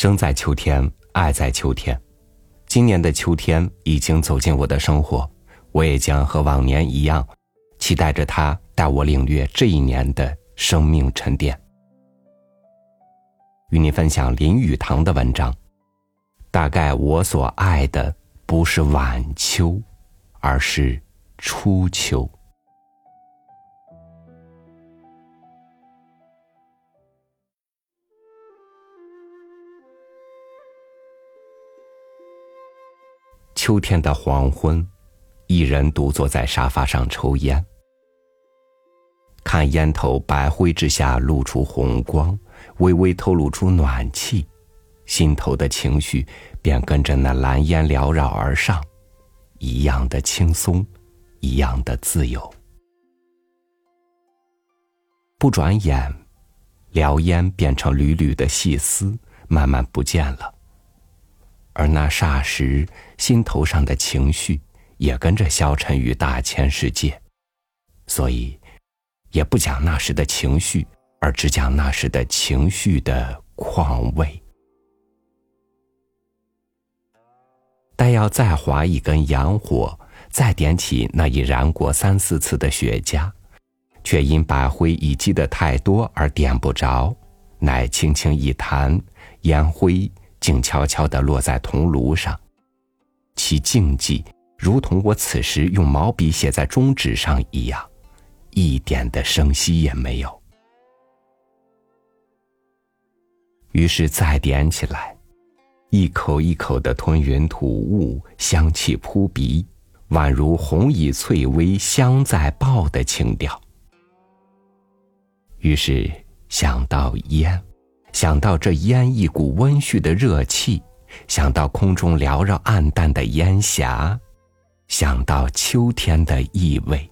生在秋天，爱在秋天。今年的秋天已经走进我的生活，我也将和往年一样，期待着它带我领略这一年的生命沉淀。与你分享林语堂的文章。大概我所爱的不是晚秋，而是初秋。秋天的黄昏，一人独坐在沙发上抽烟，看烟头白灰之下露出红光，微微透露出暖气，心头的情绪便跟着那蓝烟缭绕而上，一样的轻松，一样的自由。不转眼，燎烟变成缕缕的细丝，慢慢不见了。而那霎时，心头上的情绪也跟着消沉于大千世界，所以，也不讲那时的情绪，而只讲那时的情绪的况味。待要再划一根洋火，再点起那已燃过三四次的雪茄，却因白灰已积得太多而点不着，乃轻轻一弹，烟灰。静悄悄地落在铜炉上，其静寂如同我此时用毛笔写在中纸上一样，一点的声息也没有。于是再点起来，一口一口的吞云吐雾，香气扑鼻，宛如红以翠微，香在爆的情调。于是想到烟。想到这烟一股温煦的热气，想到空中缭绕暗淡的烟霞，想到秋天的意味，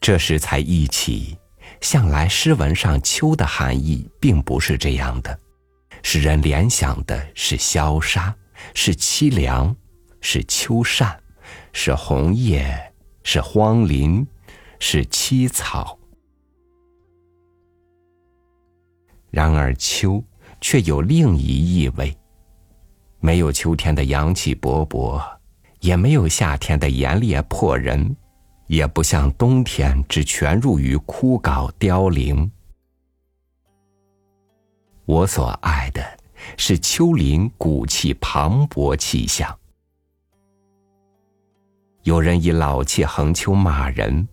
这时才忆起，向来诗文上秋的含义并不是这样的，使人联想的是萧杀，是凄凉，是秋扇，是红叶，是荒林，是凄草。然而秋却有另一意味，没有秋天的阳气勃勃，也没有夏天的炎烈迫人，也不像冬天只全入于枯槁凋零。我所爱的是秋林古气磅礴气象。有人以老气横秋骂人，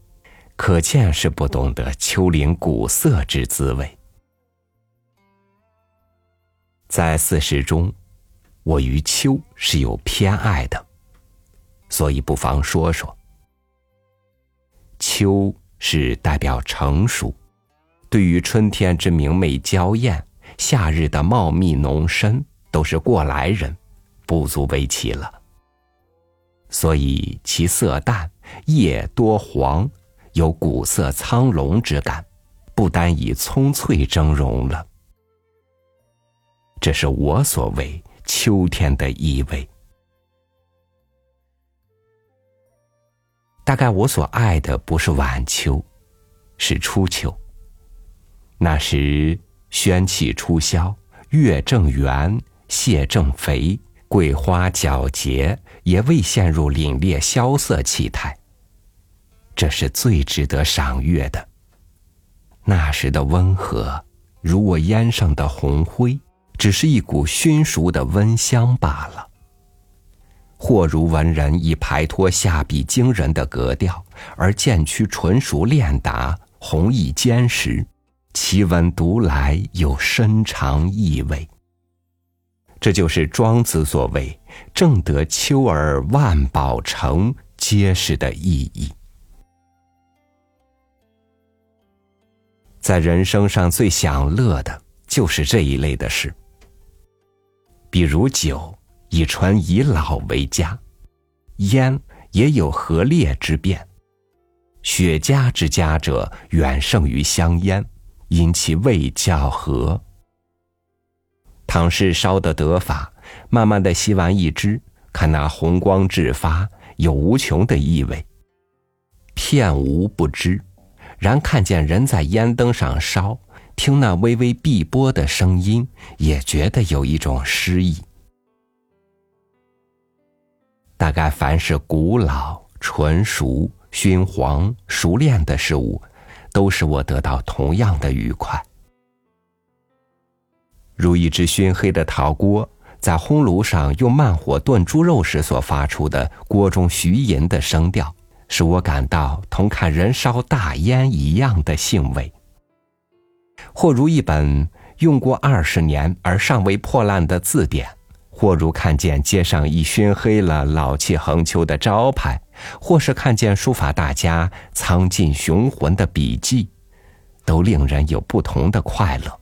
可见是不懂得秋林古色之滋味。在四时中，我于秋是有偏爱的，所以不妨说说。秋是代表成熟，对于春天之明媚娇艳，夏日的茂密浓深，都是过来人，不足为奇了。所以其色淡，叶多黄，有古色苍龙之感，不单以葱翠峥嵘了。这是我所谓秋天的意味。大概我所爱的不是晚秋，是初秋。那时宣气初消，月正圆，蟹正肥，桂花皎洁，也未陷入凛冽萧瑟气态。这是最值得赏月的。那时的温和，如我烟上的红灰。只是一股熏熟的温香罢了。或如文人以排脱下笔惊人的格调，而渐趋纯熟练达，弘毅坚实，其文读来有深长意味。这就是庄子所谓“正得秋而万宝成”揭示的意义。在人生上最享乐的，就是这一类的事。比如酒，以醇以老为佳；烟也有和烈之变。雪茄之佳者，远胜于香烟，因其味较和。倘是烧得得法，慢慢的吸完一支，看那红光炙发，有无穷的意味。片无不知，然看见人在烟灯上烧，听那微微碧波的声音，也觉得有一种诗意。大概凡是古老、纯熟、熏黄、熟练的事物，都使我得到同样的愉快。如一只熏黑的陶锅，在烘炉上用慢火炖猪肉时所发出的锅中徐吟的声调，使我感到同看人烧大烟一样的兴味。或如一本用过二十年而尚未破烂的字典。或如看见街上已熏黑了、老气横秋的招牌，或是看见书法大家苍劲雄浑的笔迹，都令人有不同的快乐。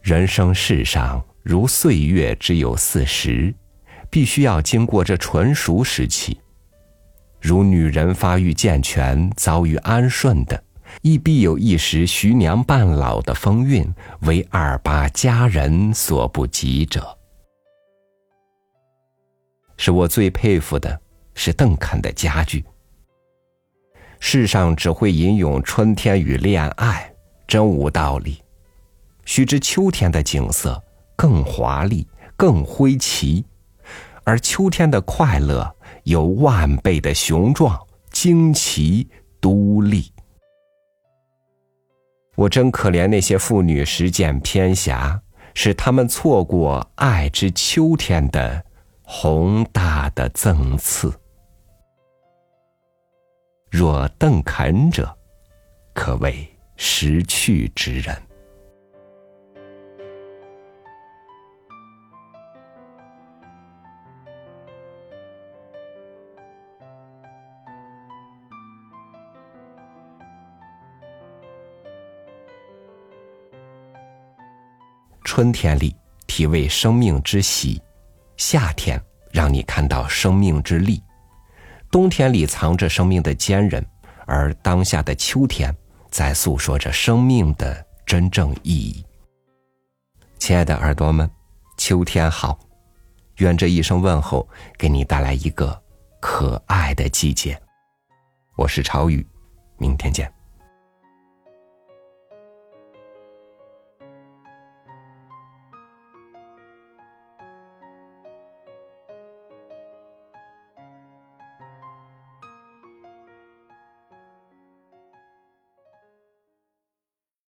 人生世上如岁月只有四十，必须要经过这纯熟时期。如女人发育健全、遭遇安顺的。亦必有一时徐娘半老的风韵，为二八佳人所不及者。使我最佩服的是邓肯的家具。世上只会吟咏春天与恋爱，真无道理。须知秋天的景色更华丽、更挥奇，而秋天的快乐有万倍的雄壮、惊奇、独立。我真可怜那些妇女实践偏狭，使他们错过爱之秋天的宏大的赠赐。若邓肯者，可谓识趣之人。春天里体味生命之喜，夏天让你看到生命之力，冬天里藏着生命的坚韧，而当下的秋天在诉说着生命的真正意义。亲爱的耳朵们，秋天好，愿这一声问候给你带来一个可爱的季节。我是朝雨，明天见。